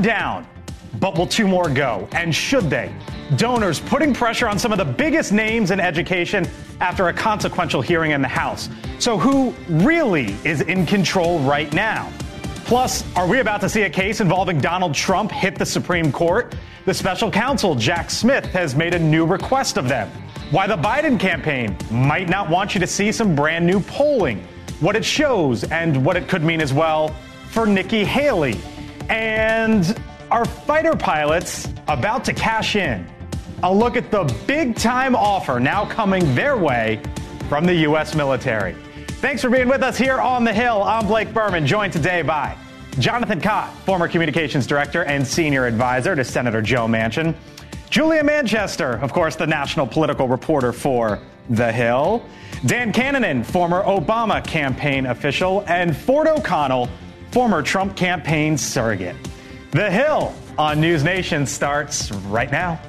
down. But will two more go? And should they? Donors putting pressure on some of the biggest names in education after a consequential hearing in the House. So, who really is in control right now? Plus, are we about to see a case involving Donald Trump hit the Supreme Court? The special counsel, Jack Smith, has made a new request of them. Why the Biden campaign might not want you to see some brand new polling, what it shows, and what it could mean as well for Nikki Haley. And are fighter pilots about to cash in? A look at the big time offer now coming their way from the U.S. military. Thanks for being with us here on the Hill. I'm Blake Burman, joined today by Jonathan Kott, former communications director and senior advisor to Senator Joe Manchin. Julia Manchester, of course, the national political reporter for The Hill. Dan Kanninen, former Obama campaign official. And Ford O'Connell, former Trump campaign surrogate. The Hill on News Nation starts right now.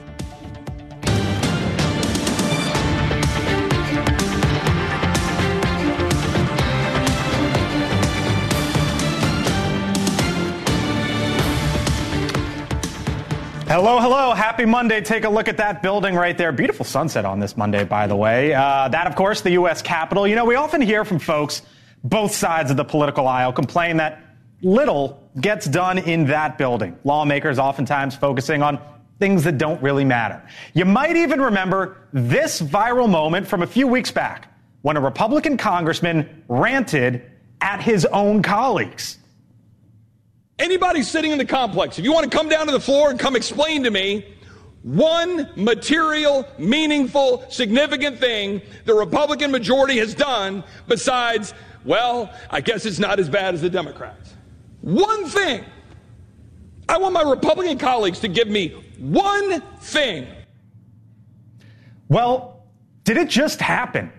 Hello, hello. Happy Monday. Take a look at that building right there. Beautiful sunset on this Monday, by the way. Uh, that, of course, the U.S. Capitol. You know, we often hear from folks, both sides of the political aisle, complain that little gets done in that building. Lawmakers oftentimes focusing on things that don't really matter. You might even remember this viral moment from a few weeks back when a Republican congressman ranted at his own colleagues. Anybody sitting in the complex, if you want to come down to the floor and come explain to me one material, meaningful, significant thing the Republican majority has done besides, well, I guess it's not as bad as the Democrats. One thing. I want my Republican colleagues to give me one thing. Well, did it just happen?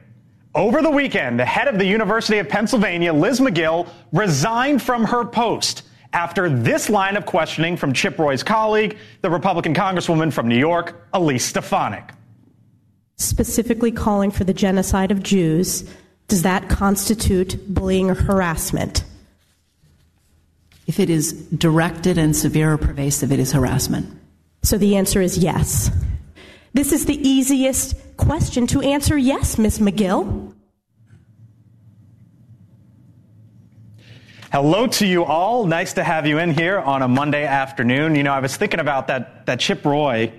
Over the weekend, the head of the University of Pennsylvania, Liz Magill, resigned from her post after this line of questioning from Chip Roy's colleague, the Republican Congresswoman from New York, Elise Stefanik. Specifically calling for the genocide of Jews, does that constitute bullying or harassment? If it is directed and severe or pervasive, it is harassment. So the answer is yes. This is the easiest question to answer yes, Ms. Magill. Hello to you all. Nice to have you in here on a Monday afternoon. You know, I was thinking about that, that Chip Roy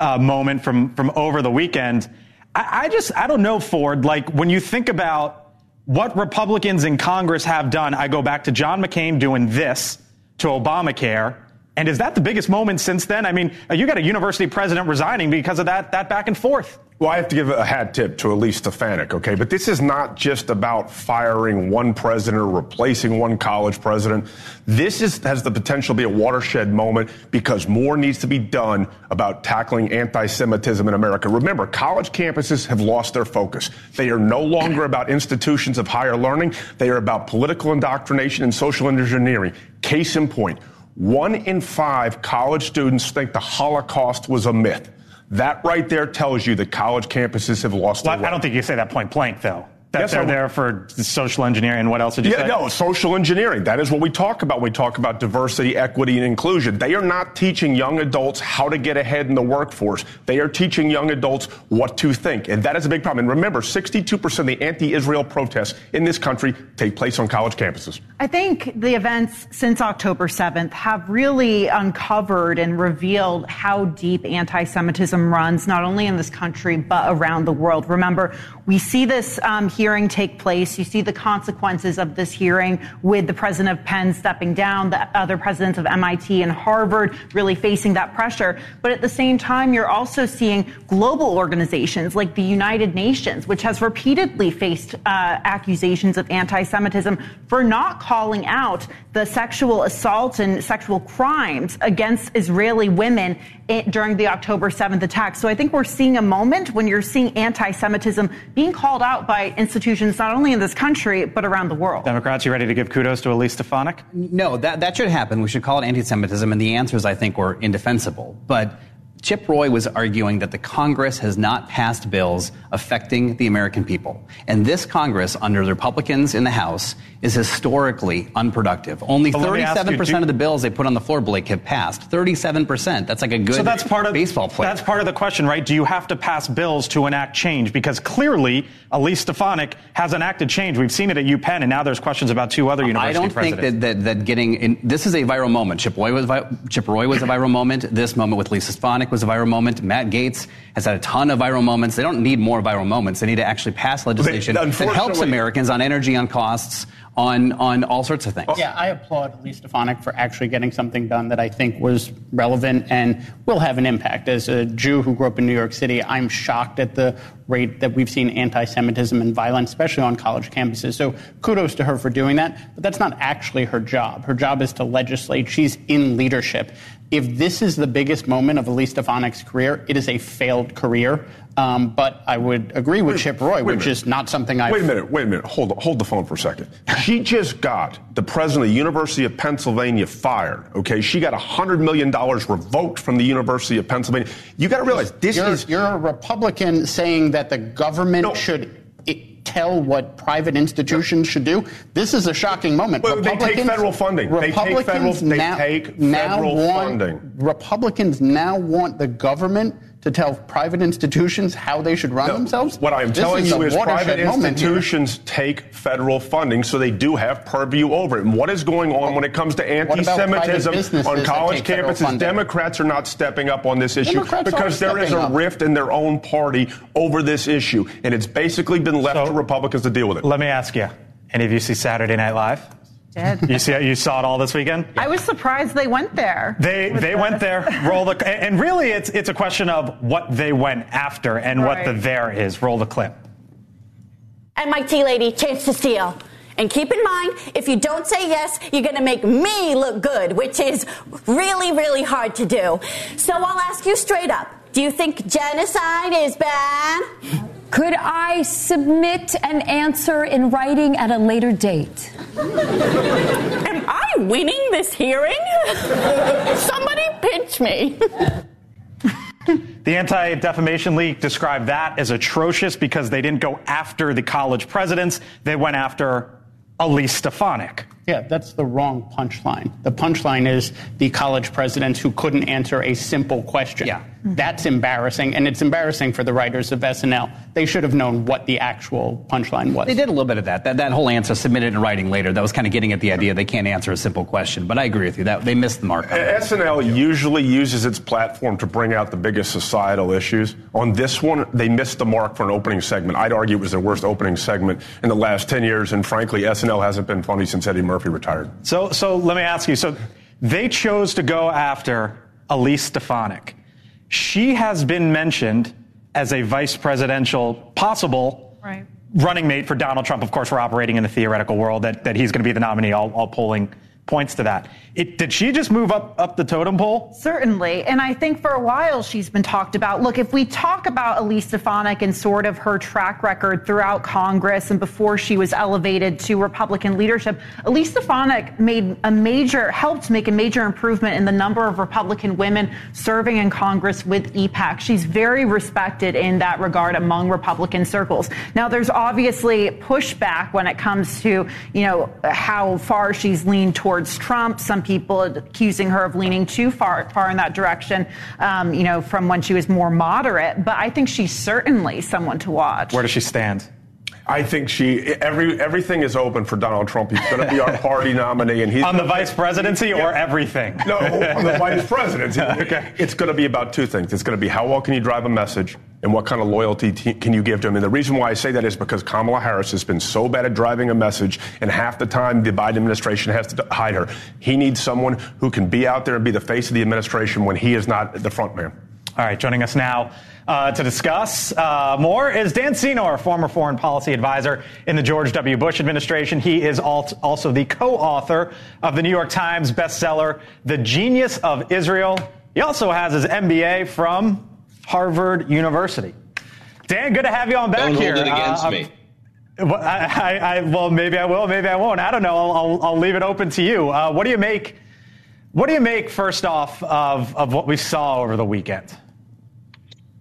uh, moment from, from over the weekend. I, I just, I don't know, Ford, like when you think about what Republicans in Congress have done, I go back to John McCain doing this to Obamacare. And is that the biggest moment since then? I mean, you got a university president resigning because of that, that back and forth. Well, I have to give a hat tip to Elise Stefanik, okay? But this is not just about firing one president or replacing one college president. This is, has the potential to be a watershed moment because more needs to be done about tackling anti-Semitism in America. Remember, college campuses have lost their focus. They are no longer about institutions of higher learning. They are about political indoctrination and social engineering. Case in point, one in five college students think the Holocaust was a myth. That right there tells you that college campuses have lost well. I don't think you say that point blank, though. That Yes, they're I there for social engineering. and What else did you Yeah, say? no, social engineering. That is what we talk about when we talk about diversity, equity, and inclusion. They are not teaching young adults how to get ahead in the workforce. They are teaching young adults what to think. And that is a big problem. And remember, 62% of the anti-Israel protests in this country take place on college campuses. I think the events since October 7th have really uncovered and revealed how deep anti Semitism runs, not only in this country, but around the world. Remember, we see this um, hearing take place. You see the consequences of this hearing with the president of Penn stepping down, the other presidents of MIT and Harvard really facing that pressure. But at the same time, you're also seeing global organizations like the United Nations, which has repeatedly faced uh, accusations of anti Semitism for not calling out the sexual assault and sexual crimes against Israeli women during the October 7th attack. So I think we're seeing a moment when you're seeing anti Semitism being called out by institutions not only in this country, but around the world. Democrats, you ready to give kudos to Elise Stefanik? No, that, that should happen. We should call it anti Semitism, and the answers, I think, were indefensible. But Chip Roy was arguing that the Congress has not passed bills affecting the American people. And this Congress, under the Republicans in the House, is historically unproductive. Only 37% you, of the bills they put on the floor, Blake, have passed. 37%. That's like a good so that's part of, baseball player. That's part of the question, right? Do you have to pass bills to enact change? Because clearly, Elise Stefanik has enacted change. We've seen it at UPenn, and now there's questions about two other university I don't presidents. think that, that, that getting in, this is a viral moment. Chip Roy, was, Chip Roy was a viral moment. This moment with Lisa Stefanik was a viral moment. Matt Gaetz has had a ton of viral moments. They don't need more viral moments. They need to actually pass legislation that helps Americans on energy, on costs, on on all sorts of things. Yeah, I applaud Elise Stefanik for actually getting something done that I think was relevant and will have an impact. As a Jew who grew up in New York City, I'm shocked at the rate that we've seen anti-Semitism and violence, especially on college campuses. So kudos to her for doing that. But that's not actually her job. Her job is to legislate. She's in leadership. If this is the biggest moment of Elise Stefanik's career, it is a failed career. Um, but I would agree with wait, Chip Roy, which is not something I. Wait a minute. Wait a minute. Hold hold the phone for a second. she just got the president of the University of Pennsylvania fired. Okay, she got hundred million dollars revoked from the University of Pennsylvania. You got to realize this you're, is. You're a Republican saying that the government no. should tell what private institutions should do. This is a shocking moment. They take federal funding. Republicans they take federal, they now, take federal now want, funding. Republicans now want the government to tell private institutions how they should run no, themselves? What I am this telling is you is private institutions take federal funding, so they do have purview over it. And what is going on when it comes to anti-Semitism on college campuses? Democrats are not stepping up on this issue Democrats because there is a up. rift in their own party over this issue, and it's basically been left so, to Republicans to deal with it. Let me ask you: Any of you see Saturday Night Live? Did. You see, you saw it all this weekend. I was surprised they went there. They they the... went there. Roll the and really, it's it's a question of what they went after and right. what the there is. Roll the clip. MIT lady, chance to steal. And keep in mind, if you don't say yes, you're going to make me look good, which is really, really hard to do. So I'll ask you straight up. Do you think genocide is bad? Could I submit an answer in writing at a later date? Am I winning this hearing? Somebody pinch me. The Anti Defamation League described that as atrocious because they didn't go after the college presidents, they went after Elise Stefanik. Yeah, that's the wrong punchline. The punchline is the college presidents who couldn't answer a simple question. Yeah. Mm-hmm. That's embarrassing, and it's embarrassing for the writers of SNL. They should have known what the actual punchline was. They did a little bit of that. That, that whole answer submitted in writing later. That was kind of getting at the idea they can't answer a simple question. But I agree with you. That they missed the mark. SNL usually uses its platform to bring out the biggest societal issues. On this one, they missed the mark for an opening segment. I'd argue it was their worst opening segment in the last 10 years. And frankly, SNL hasn't been funny since Eddie Murphy retired. So, so let me ask you. So they chose to go after Elise Stefanik she has been mentioned as a vice presidential possible right. running mate for Donald Trump. Of course, we're operating in the theoretical world that, that he's going to be the nominee. All, all polling points to that. It, did she just move up up the totem pole? Certainly, and I think for a while she's been talked about. Look, if we talk about Elise Stefanik and sort of her track record throughout Congress and before she was elevated to Republican leadership, Elise Stefanik made a major helped make a major improvement in the number of Republican women serving in Congress with EPAC. She's very respected in that regard among Republican circles. Now, there's obviously pushback when it comes to you know how far she's leaned towards towards Trump. Some people accusing her of leaning too far far in that direction. Um, you know, from when she was more moderate. But I think she's certainly someone to watch. Where does she stand? I think she every everything is open for Donald Trump. He's going to be our party nominee, and he's on the vice presidency yeah. or everything. No, on the vice presidency. okay. It's going to be about two things. It's going to be how well can you drive a message, and what kind of loyalty t- can you give to him. And the reason why I say that is because Kamala Harris has been so bad at driving a message, and half the time the Biden administration has to hide her. He needs someone who can be out there and be the face of the administration when he is not the front man. All right, joining us now uh, to discuss uh, more is Dan Senor, former foreign policy advisor in the George W. Bush administration. He is also the co-author of the New York Times bestseller, The Genius of Israel. He also has his MBA from Harvard University. Dan, good to have you on back Don't here. Hold it against uh, me. Well, I, I, well, maybe I will, maybe I won't. I don't know. I'll, I'll, I'll leave it open to you. Uh, what do you make? What do you make first off of, of what we saw over the weekend?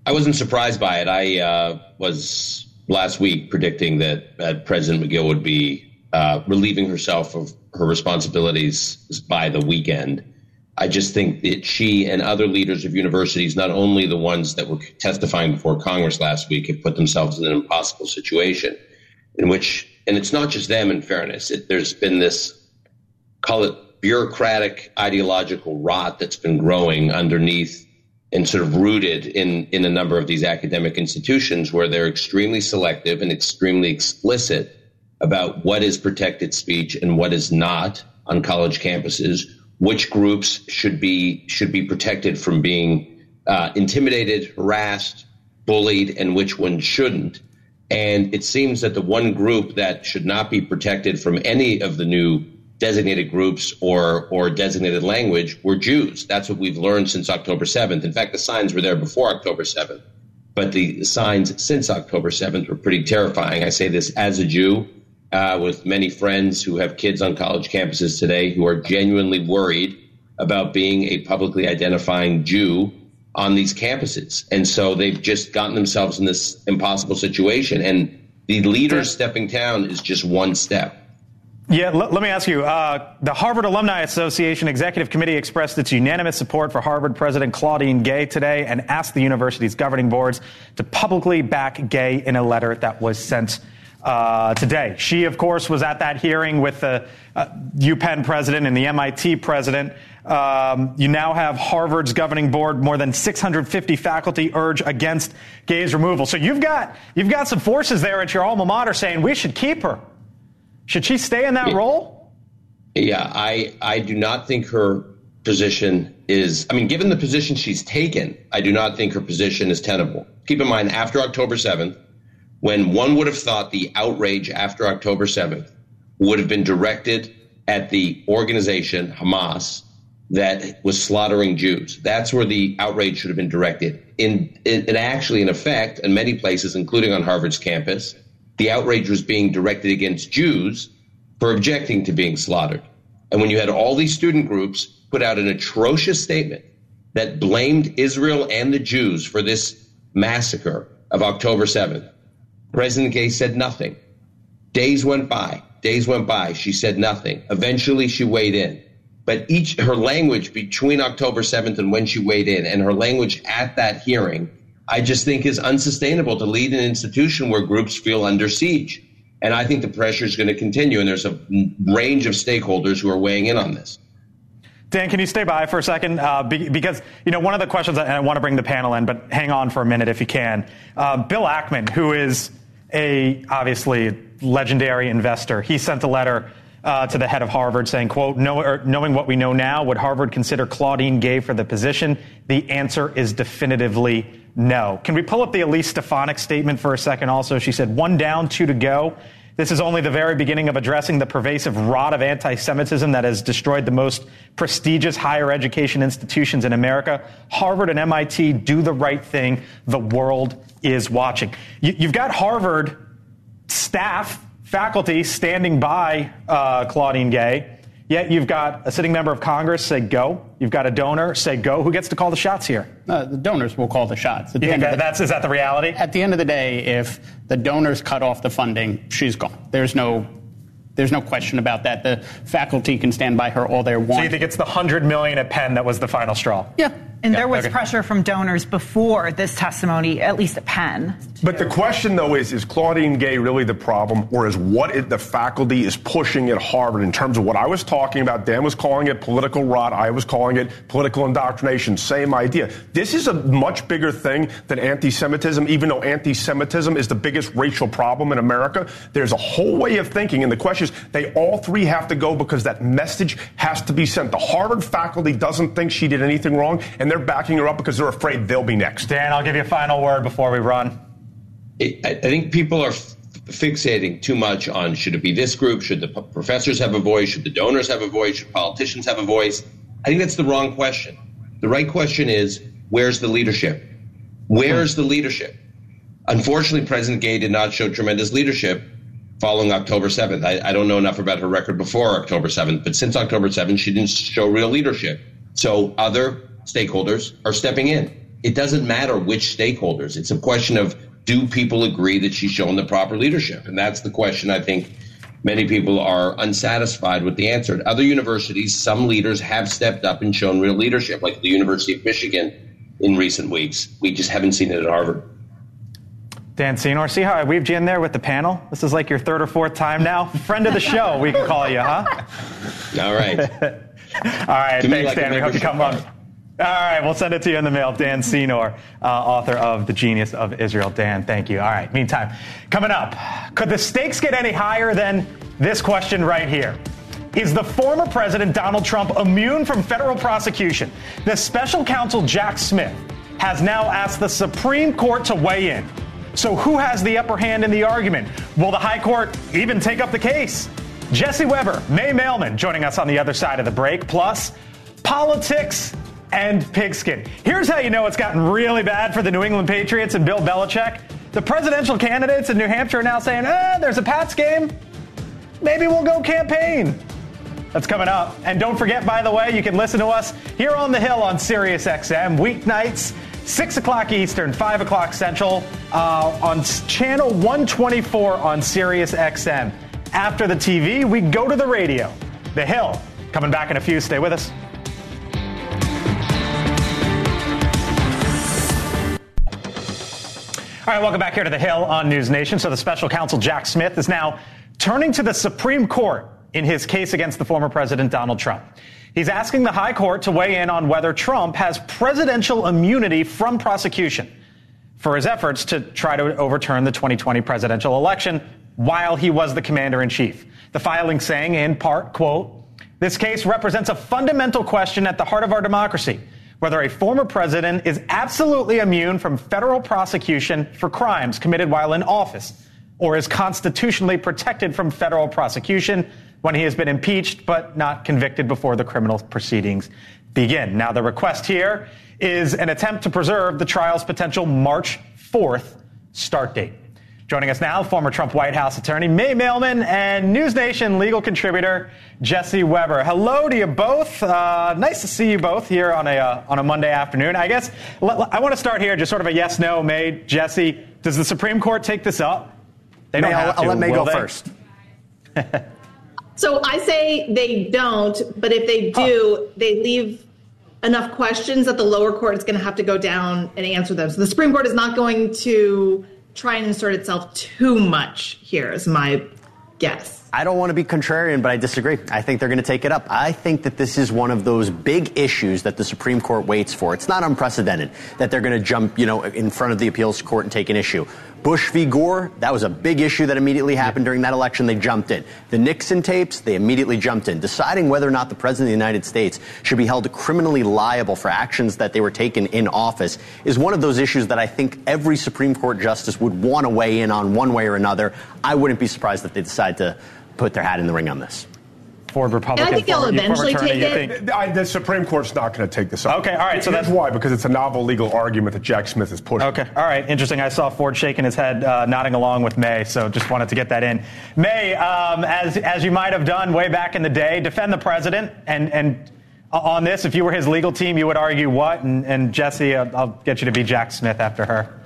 I wasn't surprised by it. I uh, was last week predicting that, that President Magill would be uh, relieving herself of her responsibilities by the weekend. I just think that she and other leaders of universities, not only the ones that were testifying before Congress last week, have put themselves in an impossible situation in which, and it's not just them, in fairness, it, there's been this, call it bureaucratic ideological rot that's been growing underneath and sort of rooted in, in a number of these academic institutions where they're extremely selective and extremely explicit about what is protected speech and what is not on college campuses, which groups should be should be protected from being uh, intimidated, harassed, bullied, and which ones shouldn't. And it seems that the one group that should not be protected from any of the new designated groups or or designated language were Jews. That's what we've learned since October 7th. In fact, the signs were there before October 7th, but the signs since October 7th were pretty terrifying. I say this as a Jew uh, with many friends who have kids on college campuses today who are genuinely worried about being a publicly identifying Jew on these campuses. And so they've just gotten themselves in this impossible situation. And the leaders stepping down is just one step. Yeah, l- let me ask you. Uh, the Harvard Alumni Association Executive Committee expressed its unanimous support for Harvard President Claudine Gay today and asked the university's governing boards to publicly back Gay in a letter that was sent uh, today. She, of course, was at that hearing with the uh, UPenn president and the MIT president. Um, you now have Harvard's governing board, more than 650 faculty urge against Gay's removal. So you've got you've got some forces there at your alma mater saying we should keep her. Should she stay in that yeah. role? Yeah, I I do not think her position is. I mean, given the position she's taken, I do not think her position is tenable. Keep in mind, after October 7th, when one would have thought the outrage after October 7th would have been directed at the organization Hamas that was slaughtering Jews. That's where the outrage should have been directed. In, in, actually, in effect, in many places, including on Harvard's campus, the outrage was being directed against Jews for objecting to being slaughtered. And when you had all these student groups put out an atrocious statement that blamed Israel and the Jews for this massacre of October 7th, President Gay said nothing. Days went by. Days went by. She said nothing. Eventually, she weighed in. But each her language between October 7th and when she weighed in, and her language at that hearing, I just think is unsustainable to lead an institution where groups feel under siege. And I think the pressure is going to continue. And there's a range of stakeholders who are weighing in on this. Dan, can you stay by for a second? Uh, be, because, you know, one of the questions, and I want to bring the panel in, but hang on for a minute if you can. Uh, Bill Ackman, who is a obviously legendary investor. He sent a letter uh, to the head of Harvard saying, quote, know, knowing what we know now, would Harvard consider Claudine Gay for the position? The answer is definitively no. Can we pull up the Elise Stefanik statement for a second also? She said, one down, two to go. This is only the very beginning of addressing the pervasive rot of anti-Semitism that has destroyed the most prestigious higher education institutions in America. Harvard and MIT do the right thing. The world is watching. You, have got Harvard staff, faculty standing by uh, Claudine Gay. Yet you've got a sitting member of Congress say go. You've got a donor say go. Who gets to call the shots here? Uh, the donors will call the shots. At the, that's is that the reality? At the end of the day, if the donors cut off the funding, she's gone. There's no there's no question about that. The faculty can stand by her all they want. So you think it's the hundred million at Penn that was the final straw? Yeah. And yeah, there was okay. pressure from donors before this testimony, at least at Penn. But the question, though, is is Claudine Gay really the problem, or is what it, the faculty is pushing at Harvard in terms of what I was talking about? Dan was calling it political rot. I was calling it political indoctrination. Same idea. This is a much bigger thing than anti Semitism, even though anti Semitism is the biggest racial problem in America. There's a whole way of thinking. And the question is, they all three have to go because that message has to be sent. The Harvard faculty doesn't think she did anything wrong. And they're backing her up because they're afraid they'll be next. Dan, I'll give you a final word before we run. I, I think people are f- fixating too much on should it be this group? Should the p- professors have a voice? Should the donors have a voice? Should politicians have a voice? I think that's the wrong question. The right question is where's the leadership? Where's the leadership? Unfortunately, President Gay did not show tremendous leadership following October 7th. I, I, don't know enough about her record before October 7th, but since October 7th, she didn't show real leadership. So other stakeholders are stepping in. it doesn't matter which stakeholders. It's a question of do people agree that she's shown the proper leadership? And that's the question I think many people are unsatisfied with the answer. At other universities, some leaders have stepped up and shown real leadership, like the University of Michigan in recent weeks. We just haven't seen it at Harvard. Dan Senor, see how I weaved you in there with the panel? This is like your third or fourth time now. Friend of the show, we can call you, huh? All right. All right, To me, thanks, like Dan. We hope you come on. All right, we'll send it to you in the mail. Dan Senor, uh, author of The Genius of Israel. Dan, thank you. All right, meantime, coming up, could the stakes get any higher than this question right here? Is the former president Donald Trump immune from federal prosecution? The special counsel Jack Smith has now asked the Supreme Court to weigh in. So, who has the upper hand in the argument? Will the High Court even take up the case? Jesse Weber, May Mailman joining us on the other side of the break, plus politics and pigskin. Here's how you know it's gotten really bad for the New England Patriots and Bill Belichick. The presidential candidates in New Hampshire are now saying, eh, there's a Pats game. Maybe we'll go campaign. That's coming up. And don't forget, by the way, you can listen to us here on the Hill on Sirius XM weeknights, 6 o'clock Eastern, 5 o'clock Central, uh, on channel 124 on Sirius XM. After the TV, we go to the radio. The Hill. Coming back in a few. Stay with us. All right, welcome back here to the Hill on News Nation. So, the special counsel Jack Smith is now turning to the Supreme Court in his case against the former president Donald Trump. He's asking the High Court to weigh in on whether Trump has presidential immunity from prosecution for his efforts to try to overturn the 2020 presidential election while he was the commander in chief. The filing saying, in part, quote, this case represents a fundamental question at the heart of our democracy whether a former president is absolutely immune from federal prosecution for crimes committed while in office or is constitutionally protected from federal prosecution when he has been impeached but not convicted before the criminal proceedings begin. Now, the request here is an attempt to preserve the trial's potential March 4th start date. Joining us now, former Trump White House attorney May Mailman and News Nation legal contributor Jesse Weber. Hello to you both. Uh, nice to see you both here on a uh, on a Monday afternoon. I guess l- I want to start here, just sort of a yes no. May Jesse, does the Supreme Court take this up? They May, don't I'll, have I'll let May will go they? first. So I say they don't, but if they do, they leave enough questions that the lower court is going to have to go down and answer them. So the Supreme Court is not going to try and insert itself too much here, is my guess. I don't want to be contrarian, but I disagree. I think they're going to take it up. I think that this is one of those big issues that the Supreme Court waits for. It's not unprecedented that they're going to jump, you know, in front of the appeals court and take an issue. Bush v. Gore, that was a big issue that immediately happened during that election. They jumped in. The Nixon tapes, they immediately jumped in. Deciding whether or not the President of the United States should be held criminally liable for actions that they were taken in office is one of those issues that I think every Supreme Court justice would want to weigh in on one way or another. I wouldn't be surprised if they decide to put their hat in the ring on this. Ford Republican. And I think they'll former- you former eventually attorney, take it. think- I, the Supreme Court's not going to take this up. Okay, all right, so that's- why because it's a novel legal argument that Jack Smith is pushing. Okay, all right, interesting. I saw Ford shaking his head, uh, nodding along with May, so just wanted to get that in. May, um, as as you might have done way back in the day, defend the president, and and on this, if you were his legal team, you would argue what? And, and Jesse, uh, I'll get you to be Jack Smith after her.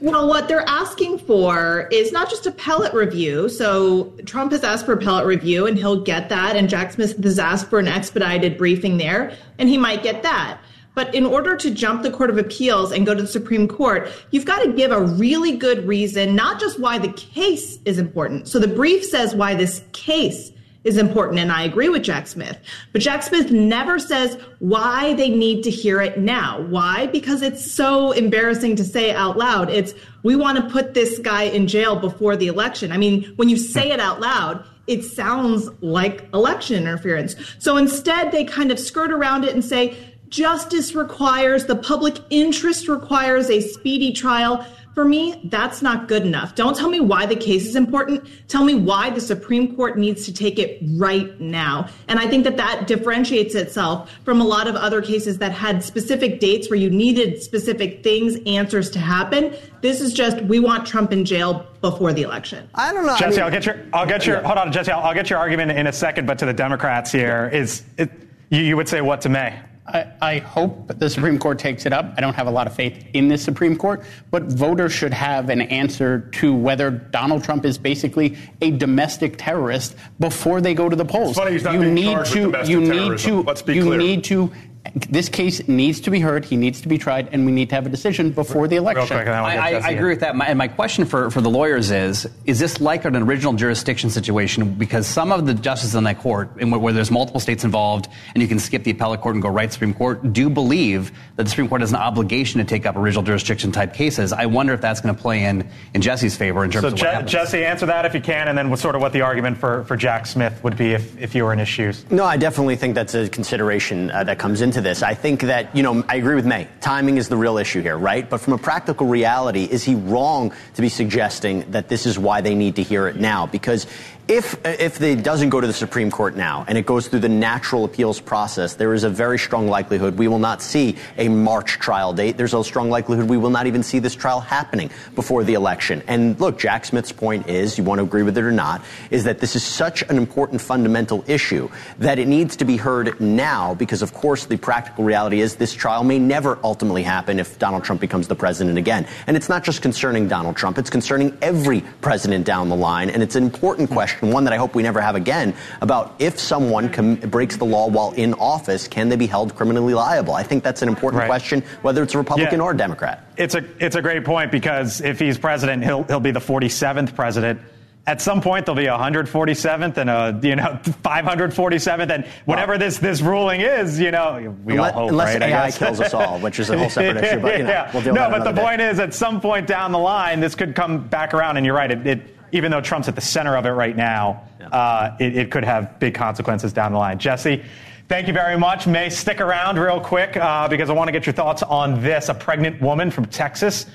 Well, what they're asking for is not just appellate review. So Trump has asked for appellate review, and he'll get that. And Jack Smith has asked for an expedited briefing there, and he might get that. But in order to jump the Court of Appeals and go to the Supreme Court, you've got to give a really good reason, not just why the case is important. So the brief says why this case is important, and I agree with Jack Smith. But Jack Smith never says why they need to hear it now. Why? Because it's so embarrassing to say out loud. It's, we want to put this guy in jail before the election. I mean, when you say it out loud, it sounds like election interference. So instead, they kind of skirt around it and say, justice requires, the public interest requires a speedy trial. For me, that's not good enough. Don't tell me why the case is important. Tell me why the Supreme Court needs to take it right now. And I think that that differentiates itself from a lot of other cases that had specific dates where you needed specific things, answers to happen. This is just, we want Trump in jail before the election. I don't know. Jesse, I mean, I'll get your, I'll get your, hold on, Jesse, I'll, I'll get your argument in a second. But to the Democrats here, is it, you, you would say what to May? I, I, hope the Supreme Court takes it up. I don't have a lot of faith in the Supreme Court, but voters should have an answer to whether Donald Trump is basically a domestic terrorist before they go to the polls. you need to, you need to, Let's be you clear. need to this case needs to be heard. He needs to be tried, and we need to have a decision before the election. I, I, I, agree with that. My, and my question for, for the lawyers is: Is this like an original jurisdiction situation? Because some of the justices on that court, where, where there's multiple states involved, and you can skip the appellate court and go right to Supreme Court, do believe that the Supreme Court has an obligation to take up original jurisdiction type cases. I wonder if that's going to play in in Jesse's favor in terms so of what happens. Jesse, answer that if you can, and then what sort of what the argument for, for Jack Smith would be if, if you were in his shoes. No, I definitely think that's a consideration uh, that comes into this. I think that, you know, I agree with May. Timing is the real issue here, right? But from a practical reality, is he wrong to be suggesting that this is why they need to hear it now? Because if if it doesn't go to the Supreme Court now and it goes through the natural appeals process, there is a very strong likelihood we will not see a March trial date. There's a strong likelihood we will not even see this trial happening before the election. And look, Jack Smith's point is, you want to agree with it or not, is that this is such an important fundamental issue that it needs to be heard now because, of course, the practical reality is this trial may never ultimately happen if Donald Trump becomes the president again. And it's not just concerning Donald Trump, it's concerning every president down the line. And it's an important question and one that I hope we never have again, about if someone com- breaks the law while in office, can they be held criminally liable? I think that's an important Right. question, whether it's a Republican Yeah. or a Democrat. It's a it's a great point because if he's president, he'll he'll be the 47th president. At some point, there'll be a 147th and a you know 547th, and whatever this this ruling is, you know, we Unless- all hope, unless right? AI kills us all, which is a whole separate issue, but, you know, yeah. we'll deal no, but the day. point is, at some point down the line, this could come back around, and you're right. It, it even though Trump's at the center of it right now, uh, it, it could have big consequences down the line. Jesse. Thank you very much. May stick around real quick uh, because I want to get your thoughts on this. A pregnant woman from Texas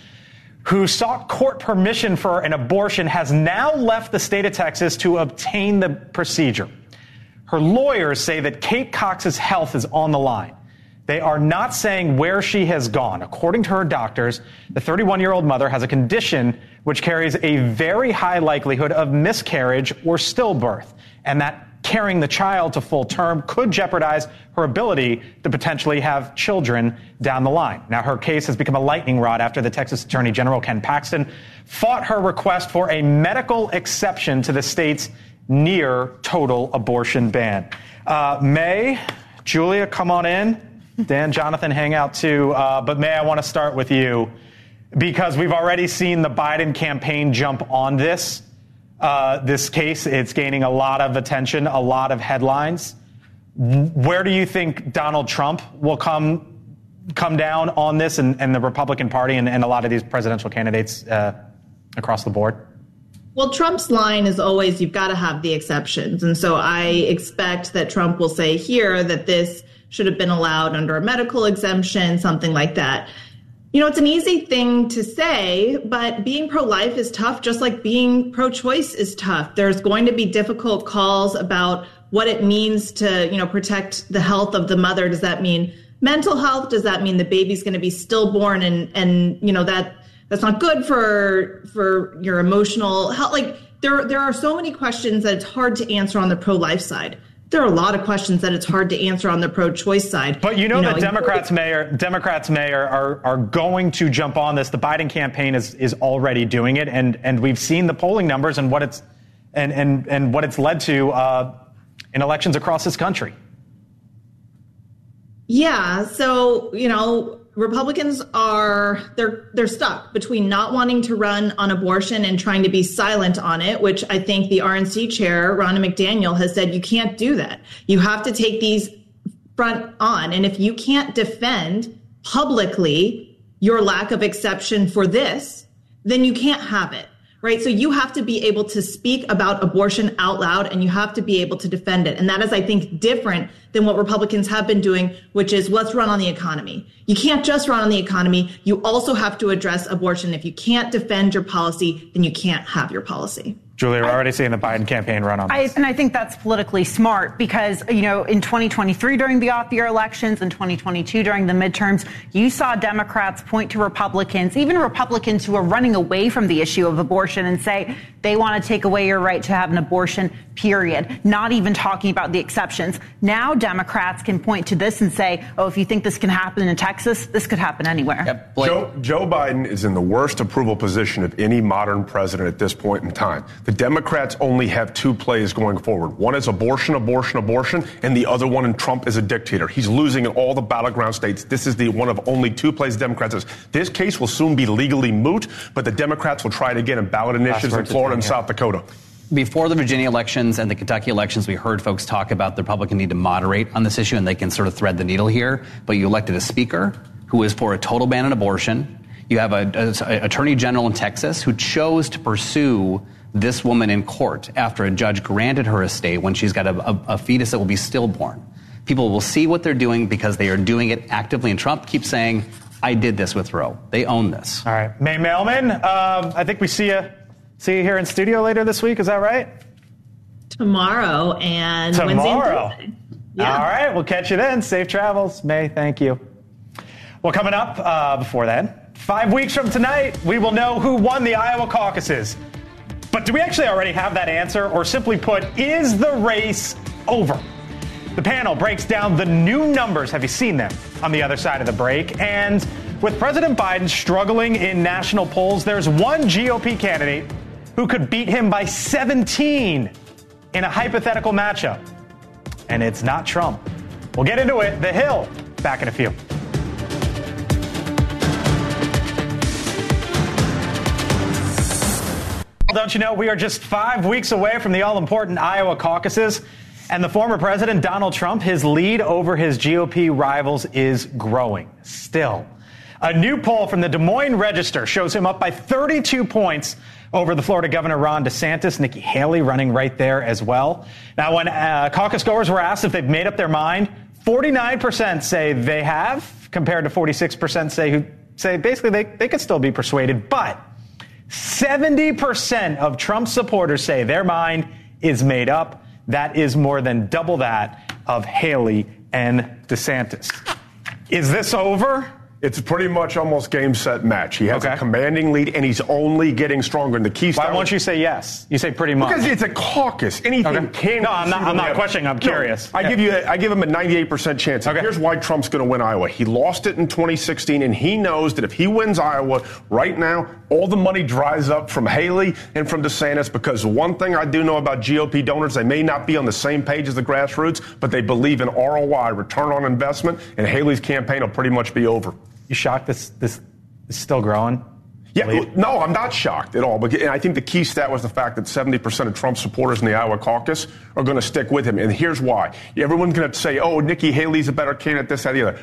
who sought court permission for an abortion has now left the state of Texas to obtain the procedure. Her lawyers say that Kate Cox's health is on the line. They are not saying where she has gone. According to her doctors, the 31 year old mother has a condition which carries a very high likelihood of miscarriage or stillbirth, and that carrying the child to full term could jeopardize her ability to potentially have children down the line. Now, her case has become a lightning rod after the Texas Attorney General Ken Paxton fought her request for a medical exception to the state's near total abortion ban. Uh, May, Julia, come on in. Dan, Jonathan, hang out too. Uh, but May, I want to start with you because we've already seen the Biden campaign jump on this. Uh, this case, it's gaining a lot of attention, a lot of headlines. Where do you think Donald Trump will come come down on this and, and the Republican Party and, and a lot of these presidential candidates uh, across the board? Well, Trump's line is always you've got to have the exceptions. And so I expect that Trump will say here that this should have been allowed under a medical exemption, something like that. You know, it's an easy thing to say, but being pro life is tough, just like being pro choice is tough. There's going to be difficult calls about what it means to, you know, protect the health of the mother. Does that mean mental health? Does that mean the baby's going to be stillborn and, and, you know, that that's not good for for your emotional health? Like there there are so many questions that it's hard to answer on the pro life side. There are a lot of questions that it's hard to answer on the pro-choice side. But you know, that Democrats, mayor, Democrats, mayor, are are going to jump on this. The Biden campaign is is already doing it, and and we've seen the polling numbers and what it's and and and what it's led to uh, in elections across this country. Yeah, so you know, Republicans are they're they're stuck between not wanting to run on abortion and trying to be silent on it, which I think the RNC chair Ronna McDaniel has said you can't do that. You have to take these front on, and if you can't defend publicly your lack of exception for this, then you can't have it. Right. So you have to be able to speak about abortion out loud and you have to be able to defend it. And that is, I think, different than what Republicans have been doing, which is let's run on the economy. You can't just run on the economy. You also have to address abortion. If you can't defend your policy, then you can't have your policy. Julia, we're already seeing the Biden campaign run on this. I, and I think that's politically smart because, you know, in 2023 during the off year elections and 2022 during the midterms, you saw Democrats point to Republicans, even Republicans who are running away from the issue of abortion and say they want to take away your right to have an abortion, period. Not even talking about the exceptions. Now Democrats can point to this and say, oh, if you think this can happen in Texas, this could happen anywhere. Yep. Joe, Joe Biden is in the worst approval position of any modern president at this point in time. The Democrats only have two plays going forward. One is abortion, abortion, abortion, and the other one in Trump is a dictator. He's losing in all the battleground states. This is the one of only two plays Democrats has. This case will soon be legally moot, but the Democrats will try it again in ballot initiatives in Florida and South Dakota. Before the Virginia elections and the Kentucky elections, we heard folks talk about the Republican need to moderate on this issue, and they can sort of thread the needle here. But you elected a speaker who is for a total ban on abortion. You have an attorney general in Texas who chose to pursue this woman in court after a judge granted her a stay when she's got a, a, a fetus that will be stillborn. People will see what they're doing because they are doing it actively. And Trump keeps saying, I did this with Roe. They own this. All right. May Mailman, um, I think we see you, see you here in studio later this week. Is that right? Tomorrow and Tomorrow. Wednesday and Yeah. All right. We'll catch you then. Safe travels. May, thank you. Well, coming up uh, before then, five weeks from tonight, we will know who won the Iowa caucuses. But do we actually already have that answer? Or simply put, is the race over? The panel breaks down the new numbers. Have you seen them on the other side of the break? And with President Biden struggling in national polls, there's one GOP candidate who could beat him by 17 in a hypothetical matchup. And it's not Trump. We'll get into it. The Hill, back in a few. Don't you know we are just five weeks away from the all important Iowa caucuses? And the former president, Donald Trump, his lead over his GOP rivals is growing still. A new poll from the Des Moines Register shows him up by 32 points over the Florida Governor Ron DeSantis, Nikki Haley running right there as well. Now, when uh, caucus goers were asked if they've made up their mind, 49% say they have, compared to 46% say who say basically they, they could still be persuaded, but 70% of Trump supporters say their mind is made up. That is more than double that of Haley and DeSantis. Is this over? It's pretty much almost game set match. He has okay. a commanding lead, and he's only getting stronger. And the key. States. Why won't you say yes? You say pretty much because it's a caucus. Anything okay. can. No, I'm not. I'm not questioning. I'm curious. No, I yeah. give you. I give him a 98 percent chance. Okay. Here's why Trump's going to win Iowa. He lost it in 2016, and he knows that if he wins Iowa right now, all the money dries up from Haley and from DeSantis. Because one thing I do know about GOP donors, they may not be on the same page as the grassroots, but they believe in ROI, return on investment, and Haley's campaign will pretty much be over. You shocked this this is still growing? Yeah, no, I'm not shocked at all. But I think the key stat was the fact that 70% of Trump supporters in the Iowa caucus are going to stick with him. And here's why. Everyone's going to say, oh, Nikki Haley's a better candidate, this, that, the other.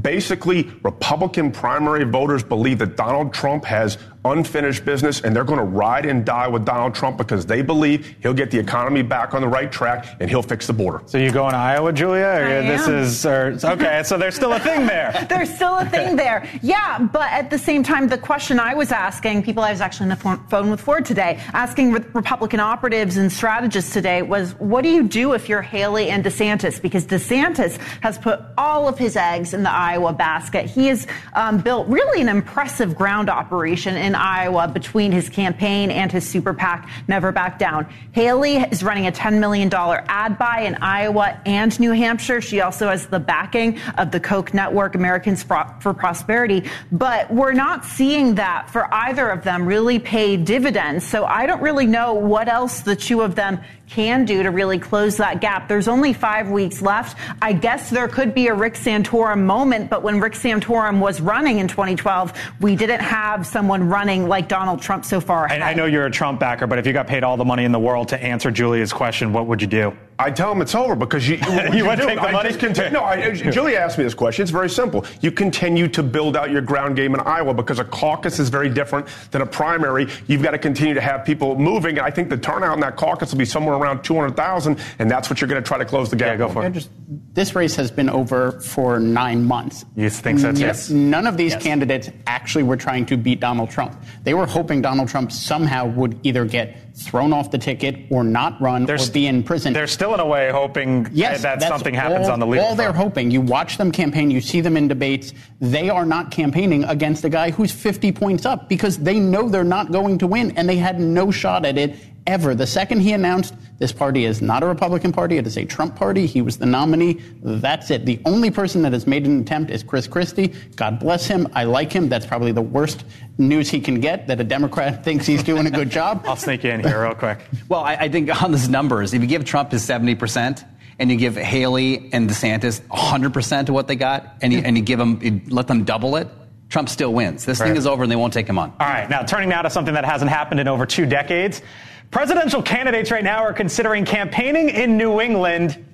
Basically, Republican primary voters believe that Donald Trump has unfinished business, and they're going to ride and die with Donald Trump because they believe he'll get the economy back on the right track and he'll fix the border. So you going to Iowa, Julia? Or I this am. is or, okay. So there's still a thing there. there's still a thing there. Yeah, but at the same time, the question I was asking people, I was actually on the phone with Ford today, asking Republican operatives and strategists today was, what do you do if you're Haley and DeSantis? Because DeSantis has put all of his eggs in the Iowa basket. He has um, built really an impressive ground operation in Iowa between his campaign and his super PAC, Never Back Down. Haley is running a $10 million ad buy in Iowa and New Hampshire. She also has the backing of the Koch network, Americans for Prosperity. But we're not seeing that for either of them really pay dividends. So I don't really know what else the two of them can do to really close that gap. There's only five weeks left. I guess there could be a Rick Santorum moment, but when Rick Santorum was running in 2012, we didn't have someone running like Donald Trump so far ahead. I know you're a Trump backer, but if you got paid all the money in the world to answer Julia's question, what would you do? I tell him it's over because you, you, you would take the money. Continue, no, I, Julia asked me this question. It's very simple. You continue to build out your ground game in Iowa because a caucus is very different than a primary. You've got to continue to have people moving. And I think the turnout in that caucus will be somewhere around 200,000, and that's what you're going to try to close the gap. Yeah, go for it. Just, this race has been over for nine months. You think so? Yes. None of these yes. candidates actually were trying to beat Donald Trump. They were hoping Donald Trump somehow would either get thrown off the ticket or not run or be in prison. They're still in a way hoping yes, that something happens all, on the legal All they're front. hoping. You watch them campaign, you see them in debates. They are not campaigning against a guy who's 50 points up because they know they're not going to win and they had no shot at it ever. The second he announced this party is not a Republican party, it is a Trump party, he was the nominee. That's it. The only person that has made an attempt is Chris Christie. God bless him. I like him. That's probably the worst news he can get that a Democrat thinks he's doing a good job. I'll sneak in here real quick. Well, I, I think on these numbers, if you give Trump his 70%, and you give Haley and DeSantis 100% of what they got, and you, and you give them, you let them double it, Trump still wins. This Right. thing is over and they won't take him on. All right, now turning now to something that hasn't happened in over two decades. Presidential candidates right now are considering campaigning in New England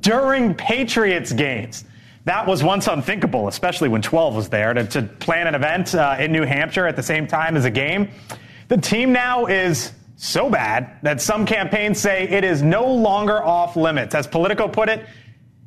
during Patriots games. That was once unthinkable, especially when 12 was there, to, to plan an event uh, in New Hampshire at the same time as a game. The team now is so bad that some campaigns say it is no longer off limits. As Politico put it,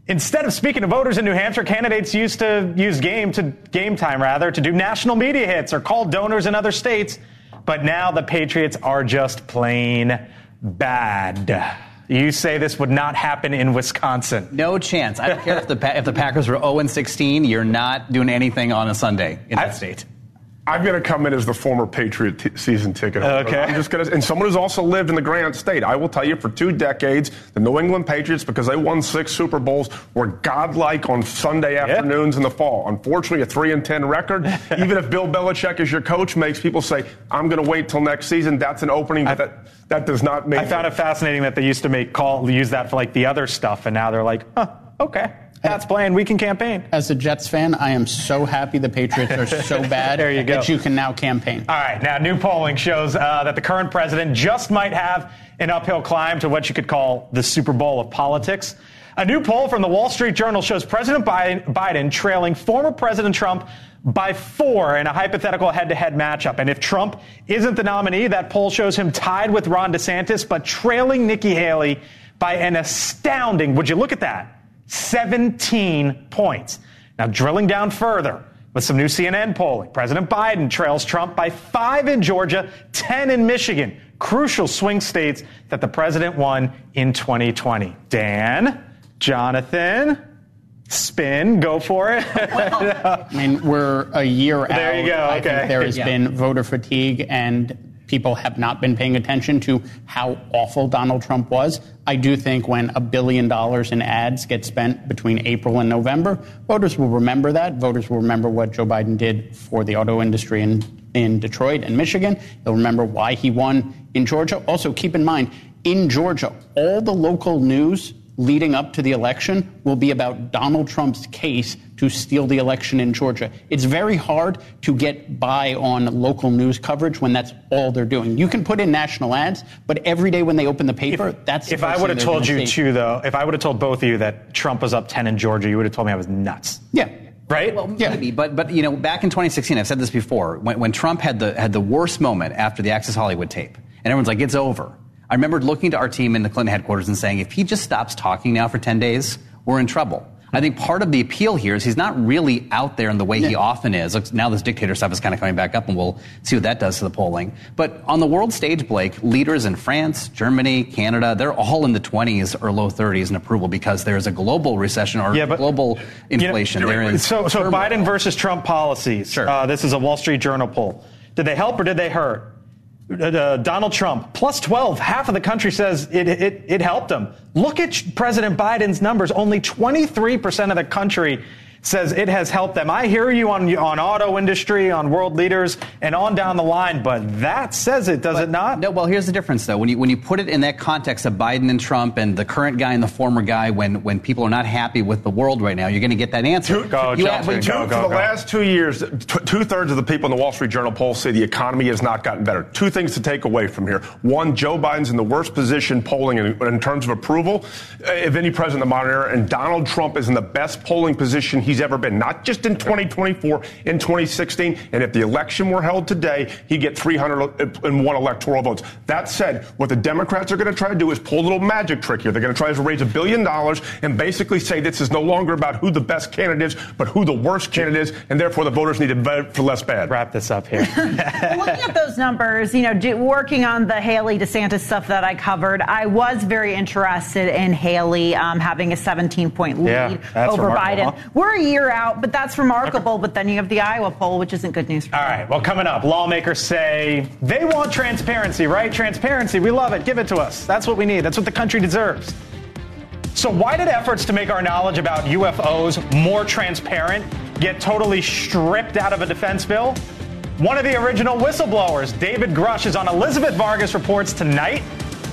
Instead of speaking to voters in New Hampshire, candidates used to use game to game time rather to do national media hits or call donors in other states. But now the Patriots are just plain bad. You say this would not happen in Wisconsin. No chance. I don't care if the, if the Packers were 0 16, you're not doing anything on a Sunday in that state. I'm going to come in as the former Patriot t- season ticket holder. Okay. I'm just going to, and someone who's also lived in the Granite State. I will tell you, for two decades, the New England Patriots, because they won six Super Bowls, were godlike on Sunday afternoons in the fall. Unfortunately, a three and ten record. Even if Bill Belichick is your coach, makes people say, "I'm going to wait till next season." That's an opening that that does not make. I found it fascinating that they used to make call use that for like the other stuff, and now they're like, huh, okay, that's playing. We can campaign. As a Jets fan, I am so happy the Patriots are so bad There you go. that you can now campaign. All right, now new polling shows uh, that the current president just might have an uphill climb to what you could call the Super Bowl of politics. A new poll from the Wall Street Journal shows President Biden, Biden trailing former President Trump by four in a hypothetical head to head matchup. And if Trump isn't the nominee, that poll shows him tied with Ron DeSantis, but trailing Nikki Haley by an astounding, would you look at that? 17 points. Now, drilling down further with some new CNN polling, President Biden trails Trump by five in Georgia, 10 in Michigan, crucial swing states that the president won in 2020. Dan, Jonathan, spin, go for it. I mean, we're a year out. There you go, okay. there has Yeah. been voter fatigue and people have not been paying attention to how awful Donald Trump was. I do think when a billion dollars in ads get spent between April and November, voters will remember that. Voters will remember what Joe Biden did for the auto industry in, in Detroit and Michigan. They'll remember why he won in Georgia. Also, keep in mind, in Georgia, all the local news leading up to the election will be about Donald Trump's case to steal the election in Georgia. It's very hard to get by on local news coverage when that's all they're doing. You can put in national ads, but every day when they open the paper, that's the if first I would have told you see. too, though, if I would have told both of you that Trump was up 10 in Georgia, you would have told me I was nuts. Yeah. Right? Well, maybe, but but you know, back in 2016, I've said this before. When, when Trump had the had the worst moment after the Access Hollywood tape, and everyone's like, "It's over." I remember looking to our team in the Clinton headquarters and saying, "If he just stops talking now for 10 days, we're in trouble." I think part of the appeal here is he's not really out there in the way he often is. Now this dictator stuff is kind of coming back up, and we'll see what that does to the polling. But on the world stage, Blake, leaders in France, Germany, Canada, they're all in the 20s or low 30s in approval because there's a global recession or global inflation. You know, in so, so turmoil. Biden versus Trump policies. Uh, this is a Wall Street Journal poll. Did they help or did they hurt? Uh, uh, Donald Trump plus 12. Half of the country says it, it, it helped him. Look at President Biden's numbers. Only 23% of the country says it has helped them. I hear you on on auto industry, on world leaders, and on down the line, but that says it, does it not? No, well, here's the difference, though. When you when you put it in that context of Biden and Trump and the current guy and the former guy, when when people are not happy with the world right now, you're going to get that answer. You have- Two- for the last two years, t- two thirds of the people in the Wall Street Journal poll say the economy has not gotten better. Two things to take away from here. One, Joe Biden's in the worst position polling in, in terms of approval of any president in the modern era, and Donald Trump is in the best polling position he's he's ever been, not just in 2024, in 2016. And if the election were held today, he'd get 301 electoral votes. That said, what the Democrats are going to try to do is pull a little magic trick here. They're going to try to raise a billion dollars and basically say this is no longer about who the best candidate is, but who the worst candidate is, and therefore the voters need to vote for less bad. Wrap this up here. Looking at those numbers, you know, do, working on the Haley DeSantis stuff that I covered, I was very interested in Haley um, having a 17 point lead Yeah, over remarkable, Biden. huh? We're a year out, but that's remarkable. But then you have the Iowa poll, which isn't good news for All right, well, coming up, lawmakers say they want transparency, right? Transparency, we love it. Give it to us. That's what we need. That's what the country deserves. So, why did efforts to make our knowledge about UFOs more transparent get totally stripped out of a defense bill? One of the original whistleblowers, David Grusch, is on Elizabeth Vargas Reports tonight.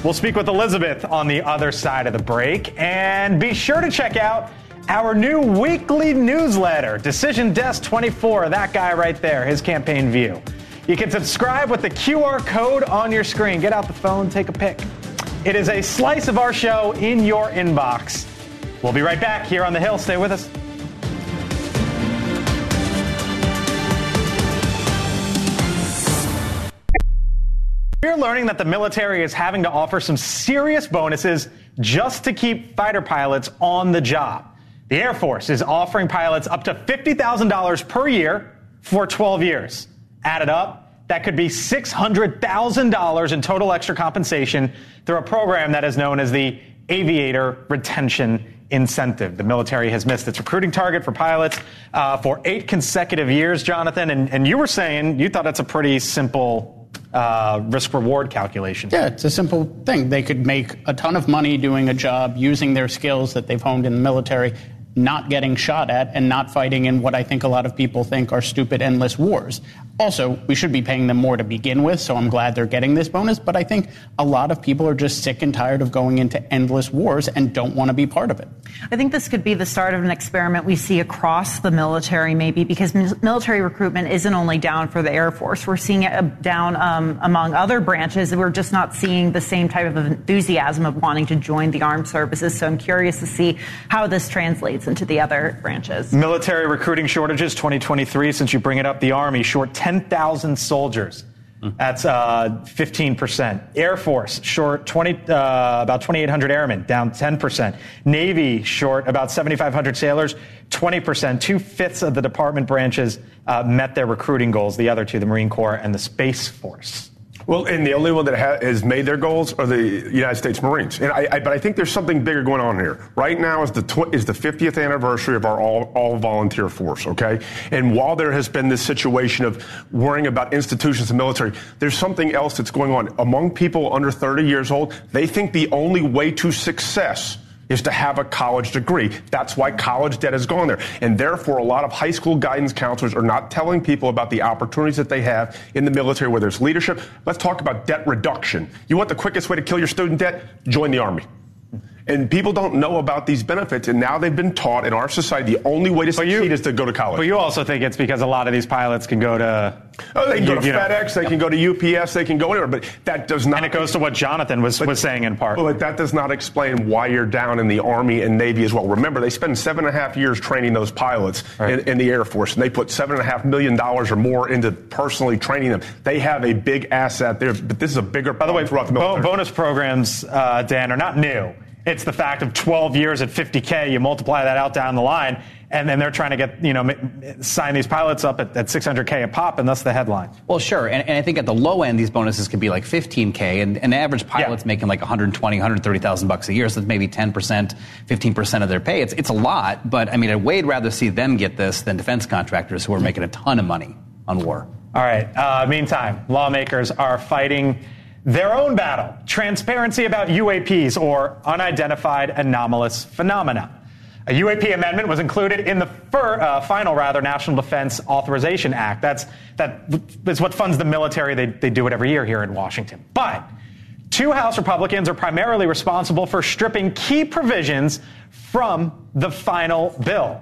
We'll speak with Elizabeth on the other side of the break. And be sure to check out our new weekly newsletter, Decision Desk 24, that guy right there, his campaign view. You can subscribe with the QR code on your screen. Get out the phone, take a pic. It is a slice of our show in your inbox. We'll be right back here on The Hill. Stay with us. We're learning that the military is having to offer some serious bonuses just to keep fighter pilots on the job. The Air Force is offering pilots up to $50,000 per year for 12 years. Added up, that could be $600,000 in total extra compensation through a program that is known as the Aviator Retention Incentive. The military has missed its recruiting target for pilots uh, for eight consecutive years, Jonathan. And, and you were saying you thought that's a pretty simple uh, risk reward calculation. Yeah, it's a simple thing. They could make a ton of money doing a job using their skills that they've honed in the military, not getting shot at, and not fighting in what I think a lot of people think are stupid, endless wars. Also, we should be paying them more to begin with, so I'm glad they're getting this bonus. But I think a lot of people are just sick and tired of going into endless wars and don't want to be part of it. I think this could be the start of an experiment we see across the military, maybe, because military recruitment isn't only down for the Air Force. We're seeing it uh, down um, among other branches. We're just not seeing the same type of enthusiasm of wanting to join the armed services. So I'm curious to see how this translates into the other branches. Military recruiting shortages 2023, since you bring it up, the Army short 10,000 soldiers. That's uh, 15%. Air Force short 20, uh, about 2,800 airmen, down 10%. Navy short about 7,500 sailors, 20%. Two fifths of the department branches uh, met their recruiting goals. The other two, the Marine Corps and the Space Force. Well, and the only one that ha- has made their goals are the United States Marines. And I, I, but I think there's something bigger going on here. Right now is the tw- is the 50th anniversary of our all, all volunteer force. Okay, and while there has been this situation of worrying about institutions and military, there's something else that's going on among people under 30 years old. They think the only way to success is to have a college degree. That's why college debt has gone there. And therefore, a lot of high school guidance counselors are not telling people about the opportunities that they have in the military, whether it's leadership. Let's talk about debt reduction. You want the quickest way to kill your student debt? Join the Army. And people don't know about these benefits, and now they've been taught in our society the only way to succeed is to go to college. But you also think it's because a lot of these pilots can go to. Oh, they can go to you know- FedEx, they can go to UPS, they can go anywhere, but that does not. And it goes to what Jonathan was, was saying in part. But that does not explain why you're down in the Army and Navy as well. Remember, they spend seven and a half years training those pilots in, in the Air Force, and they put seven and a half million dollars or more into personally training them. They have a big asset there, but this is a bigger. By the way, throughout the military. bonus programs, uh, Dan, are not new. It's the fact of 12 years at 50K, you multiply that out down the line, and then they're trying to get, you know, sign these pilots up at, at 600K a pop, and that's the headline. Well, sure. And, and I think at the low end, these bonuses could be like 15K, and, and the average pilot's making like 120, 130,000 bucks a year, so that's maybe 10%, 15% of their pay. It's, it's a lot, but I mean, I'd way rather see them get this than defense contractors who are making a ton of money on war. All right. Uh, meantime, lawmakers are fighting their own battle transparency about UAPs or unidentified anomalous phenomena. A UAP amendment was included in the fir, uh, final, rather, National Defense Authorization Act. That's that is what funds the military. They, they do it every year here in Washington. But two House Republicans are primarily responsible for stripping key provisions from the final bill.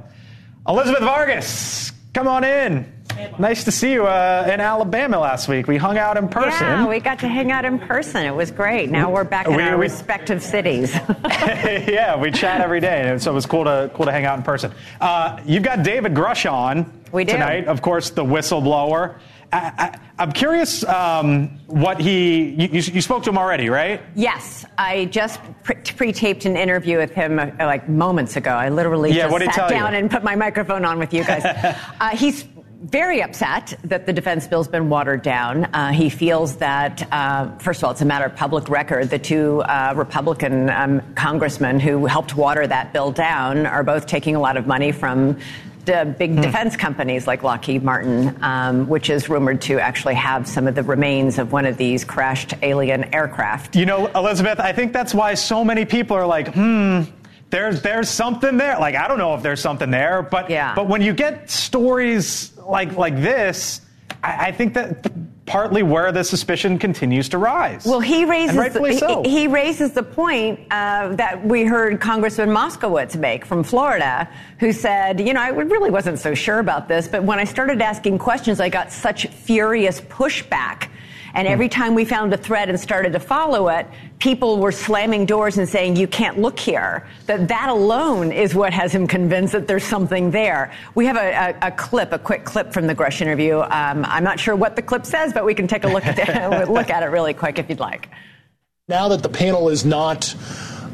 Elizabeth Vargas, come on in. Nice to see you uh, in Alabama last week. We hung out in person. Yeah, we got to hang out in person. It was great. Now we're back in We- our we- respective cities. yeah, we chat every day, and so it was cool to cool to hang out in person. Uh, you've got David Grusch on We do. tonight, of course, the whistleblower. I, I, I'm curious um, what he. You, you, you spoke to him already, right? yes, I just pre- pre-taped an interview with him uh, like moments ago. I literally Yeah, just sat tell you? down and put my microphone on with you guys. uh, he's very upset that the defense bill's been watered down. Uh, he feels that, uh, first of all, it's a matter of public record. The two uh, Republican um, congressmen who helped water that bill down are both taking a lot of money from the big Hmm. defense companies like Lockheed Martin, um, which is rumored to actually have some of the remains of one of these crashed alien aircraft. You know, Elizabeth, I think that's why so many people are like, hmm, there's there's something there. Like I don't know if there's something there, but Yeah. but when you get stories like like this, I, I think that partly where the suspicion continues to rise. Well, he raises and rightfully he- he, raises the point uh, that we heard Congressman Moskowitz make from Florida, who said, you know, I really wasn't so sure about this, but when I started asking questions, I got such furious pushback. And Hmm. every time we found a thread and started to follow it, people were slamming doors and saying, you can't look here. That that alone is what has him convinced that there's something there. We have a, a, a clip, a quick clip from the Grusch interview. Um, I'm not sure what the clip says, but we can take a look at it, look at it really quick if you'd like. Now that the panel is not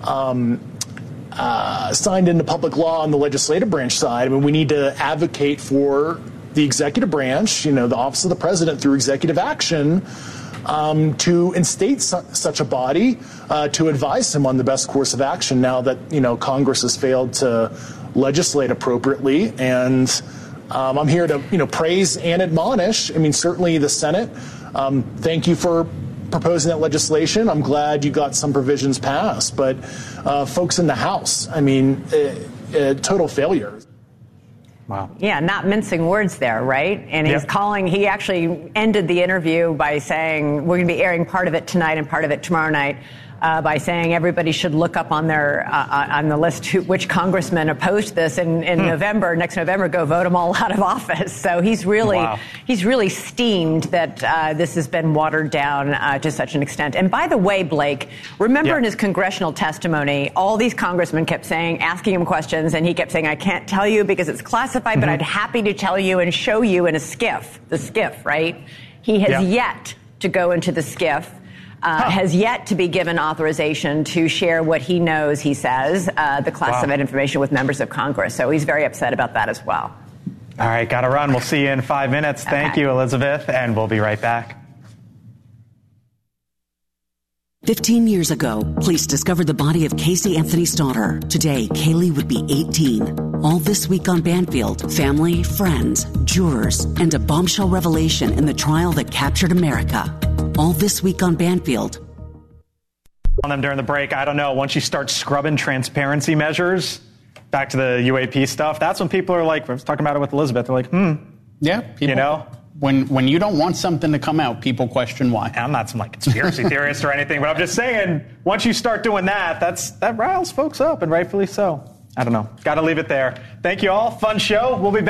um, uh, signed into public law on the legislative branch side, I mean, we need to advocate for the executive branch, you know, the office of the president through executive action. Um, to instate su- such a body uh, to advise him on the best course of action now that you know Congress has failed to legislate appropriately and um, I'm here to you know praise and admonish I mean certainly the Senate um, thank you for proposing that legislation. I'm glad you got some provisions passed, but uh, folks in the House, I mean, total failure. Wow. Yeah, not mincing words there, right? And he's Yep. calling, he actually ended the interview by saying, we're going to be airing part of it tonight and part of it tomorrow night. Uh, by saying everybody should look up on their uh, on the list who, which congressmen opposed this in, in Hmm. November next November go vote them all out of office. So he's really Wow. he's really steamed that uh, this has been watered down uh, to such an extent. And by the way, Blake, remember Yeah. in his congressional testimony, all these congressmen kept saying, asking him questions, and he kept saying, "I can't tell you because it's classified, but Mhm. I'd happy to tell you and show you in a SCIF." The SCIF, right? He has Yeah. yet to go into the SCIF. Uh, Has yet to be given authorization to share what he knows, he says, uh, the classified information with members of Congress. So he's very upset about that as well. All right, got to run. We'll see you in five minutes. Thank you, Elizabeth, and we'll be right back. 15 years ago, police discovered the body of Casey Anthony's daughter. Today, Caylee would be 18. All this week on Banfield, family, friends, jurors, and a bombshell revelation in the trial that captured America. All this week on Banfield. On them during the break, I don't know. Once you start scrubbing transparency measures, back to the UAP stuff, that's when people are like, I was talking about it with Elizabeth. They're like, hmm. Yeah, people, You know? when when you don't want something to come out, people question why. I'm not some like conspiracy theorist or anything, but I'm just saying, once you start doing that, that's that riles folks up, and rightfully so. I don't know. Got to leave it there. Thank you all. Fun show. We'll be back.